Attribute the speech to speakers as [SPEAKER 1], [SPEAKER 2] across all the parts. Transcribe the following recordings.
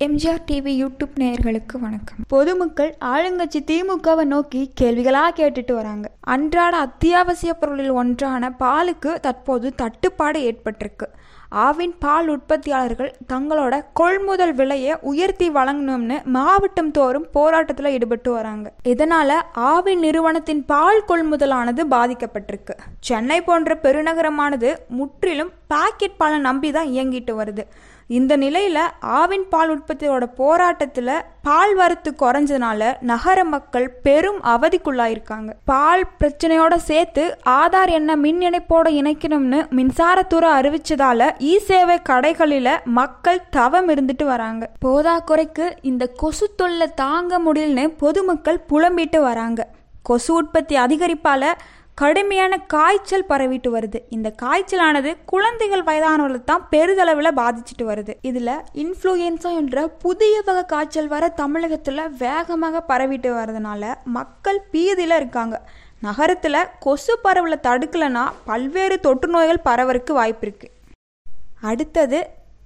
[SPEAKER 1] MGR TV YouTube நேயர்களுக்கு வணக்கம். பொதுமக்கள் ஆளுங்கட்சி திமுகவை நோக்கி கேள்விகளாக கேட்டுட்டு வராங்க. அன்றாட அத்தியாவசிய பொருளில் ஒன்றான பாலுக்கு தற்போது தட்டுப்பாடு ஏற்பட்டிருக்கு. ஆவின் பால் உற்பத்தியாளர்கள் தங்களோட கொள்முதல் விலையை உயர்த்தி வழங்கணும்னு மாவட்டம் தோறும் போராட்டத்தில் ஈடுபட்டு வராங்க. இதனால ஆவின் நிறுவனத்தின் பால் கொள்முதலானது பாதிக்கப்பட்டிருக்கு. சென்னை போன்ற பெருநகரமானது முற்றிலும் பாக்கெட் பாலை நம்பி தான் இயங்கிட்டு வருது. இந்த நிலையில ஆவின் பால் உற்பத்தியோட போராட்டத்தில் பால் வரத்து குறைஞ்சதுனால நகர மக்கள் பெரும் அவதிக்குள்ளாயிருக்காங்க. பால் பிரச்சனையோட சேர்த்து ஆதார் எண்ணை மின் இணைப்போட இணைக்கணும்னு மின்சாரத்துறை அறிவிச்சதால இ சேவை கடைகளில மக்கள் தவம் இருந்துட்டு வராங்க. போதாக்குறைக்கு இந்த கொசு தொல்லை தாங்க முடியலன்னு பொதுமக்கள் புலம்பிட்டு வராங்க. கொசு உற்பத்தி அதிகரிப்பால கடுமையான காய்ச்சல் பரவிட்டு வருது. இந்த காய்ச்சலானது குழந்தைகள் வயதானவர்களை தான் பெரிதளவில் பாதிச்சுட்டு வருது. இதில் இன்ஃப்ளூயன்ஸா என்ற புதிய வகை காய்ச்சல் வர தமிழகத்தில் வேகமாக பரவிட்டு வர்றதுனால மக்கள் பீதியில் இருக்காங்க. நகரத்தில் கொசு பரவலை தடுக்கலைன்னா பல்வேறு தொற்று நோய்கள் பரவறக்கு வாய்ப்பு இருக்குது அடுத்தது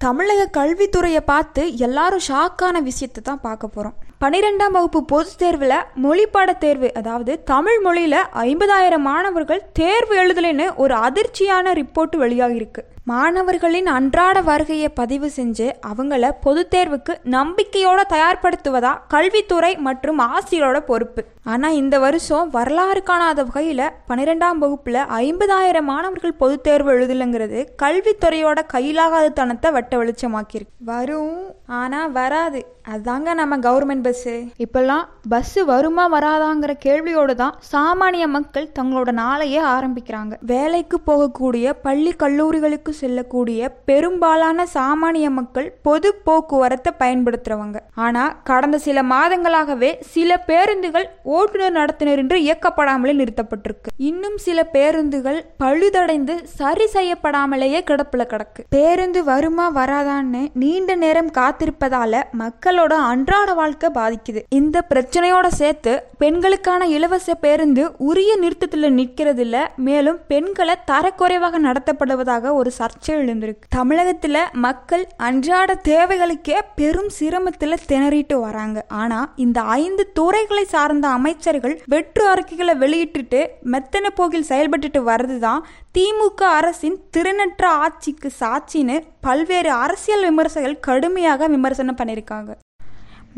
[SPEAKER 1] தமிழக கல்வித்துறையை பார்த்து எல்லாரும் ஷாக்கான விஷயத்தை தான் பார்க்க போகிறோம் பன்னிரெண்டாம் வகுப்பு பொதுத் தேர்வில் மொழிப்பாட தேர்வு அதாவது தமிழ் மொழியில் ஐம்பதாயிரம் மாணவர்கள் தேர்வு எழுதலைன்னு ஒரு அதிர்ச்சியான ரிப்போர்ட் வெளியாகியிருக்கு. மாணவர்களின் அன்றாட வருகையை பதிவு செஞ்சு அவங்கள பொதுத் தேர்வுக்கு நம்பிக்கையோட தயார்படுத்துவதா கல்வித்துறை மற்றும் ஆசிரியரோட பொறுப்பு. ஆனால் இந்த வருஷம் வரலாறு காணாத வகையில் பன்னிரெண்டாம் வகுப்பில் ஐம்பதாயிரம் மாணவர்கள் பொதுத் தேர்வு எழுதலைங்கிறது கல்வித்துறையோட கையிலாகாத தனத்தை வெட்ட வெளிச்சமாக்கியிருக்கு. வரும். ஆனால் வராது. அதுதாங்க நம்ம கவர்மெண்ட் பஸ்ஸு இப்பெல்லாம் பஸ்ஸு வருமா வராதாங்கிற கேள்வியோடு தான் சாமானிய மக்கள் தங்களோட நாளையே ஆரம்பிக்கிறாங்க. வேலைக்கு போகக்கூடிய பள்ளி கல்லூரிகளுக்கு செல்லக்கூடிய பெரும்பாலான சாமானிய மக்கள் பொது போக்குவரத்தை பயன்படுத்துறவங்க. ஆனா கடந்த சில மாதங்களாகவே சில பேருந்துகள் ஓட்டுநர் நடத்துனர் என்று இயக்கப்படாமலே நிறுத்தப்பட்டிருக்கு. இன்னும் சில பேருந்துகள் பழுதடைந்து சரி செய்யப்படாமலேயே கிடப்புல கிடக்கு. பேருந்து வருமா வராதான்னு நீண்ட நேரம் காத்திருப்பதால மக்களோட அன்றாட வாழ்க்கை பாதிக்குது. இந்த பிரச்சனையோட சேர்த்து பெண்களுக்கான இலவச பேருந்து உரிய நிறுத்தத்தில் நிற்கிறது இல்ல மேலும் பெண்களை தரக்குறைவாக நடத்தப்படுவதாக ஒரு சர்ச்சை எழுந்திருக்கு. தமிழகத்துல மக்கள் அன்றாட தேவைகளுக்கே பெரும் சிரமத்துல திணறிட்டு வராங்க. ஆனா இந்த ஐந்து துறைகளை சார்ந்த அமைச்சர்கள் வெற்று அறிக்கைகளை வெளியிட்டுட்டு மெத்தன போக்கில் செயல்பட்டுட்டு வர்றதுதான் திமுக அரசின் திறனற்ற ஆட்சிக்கு சாட்சின்னு பல்வேறு அரசியல் விமர்சகர்கள் கடுமையாக விமர்சனம் பண்ணியிருக்காங்க.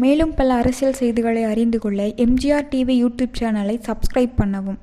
[SPEAKER 1] மேலும் பல அரசியல் செய்திகளை அறிந்து கொள்ள எம்ஜிஆர் டிவி யூடியூப் சேனலை சப்ஸ்கிரைப் பண்ணவும்.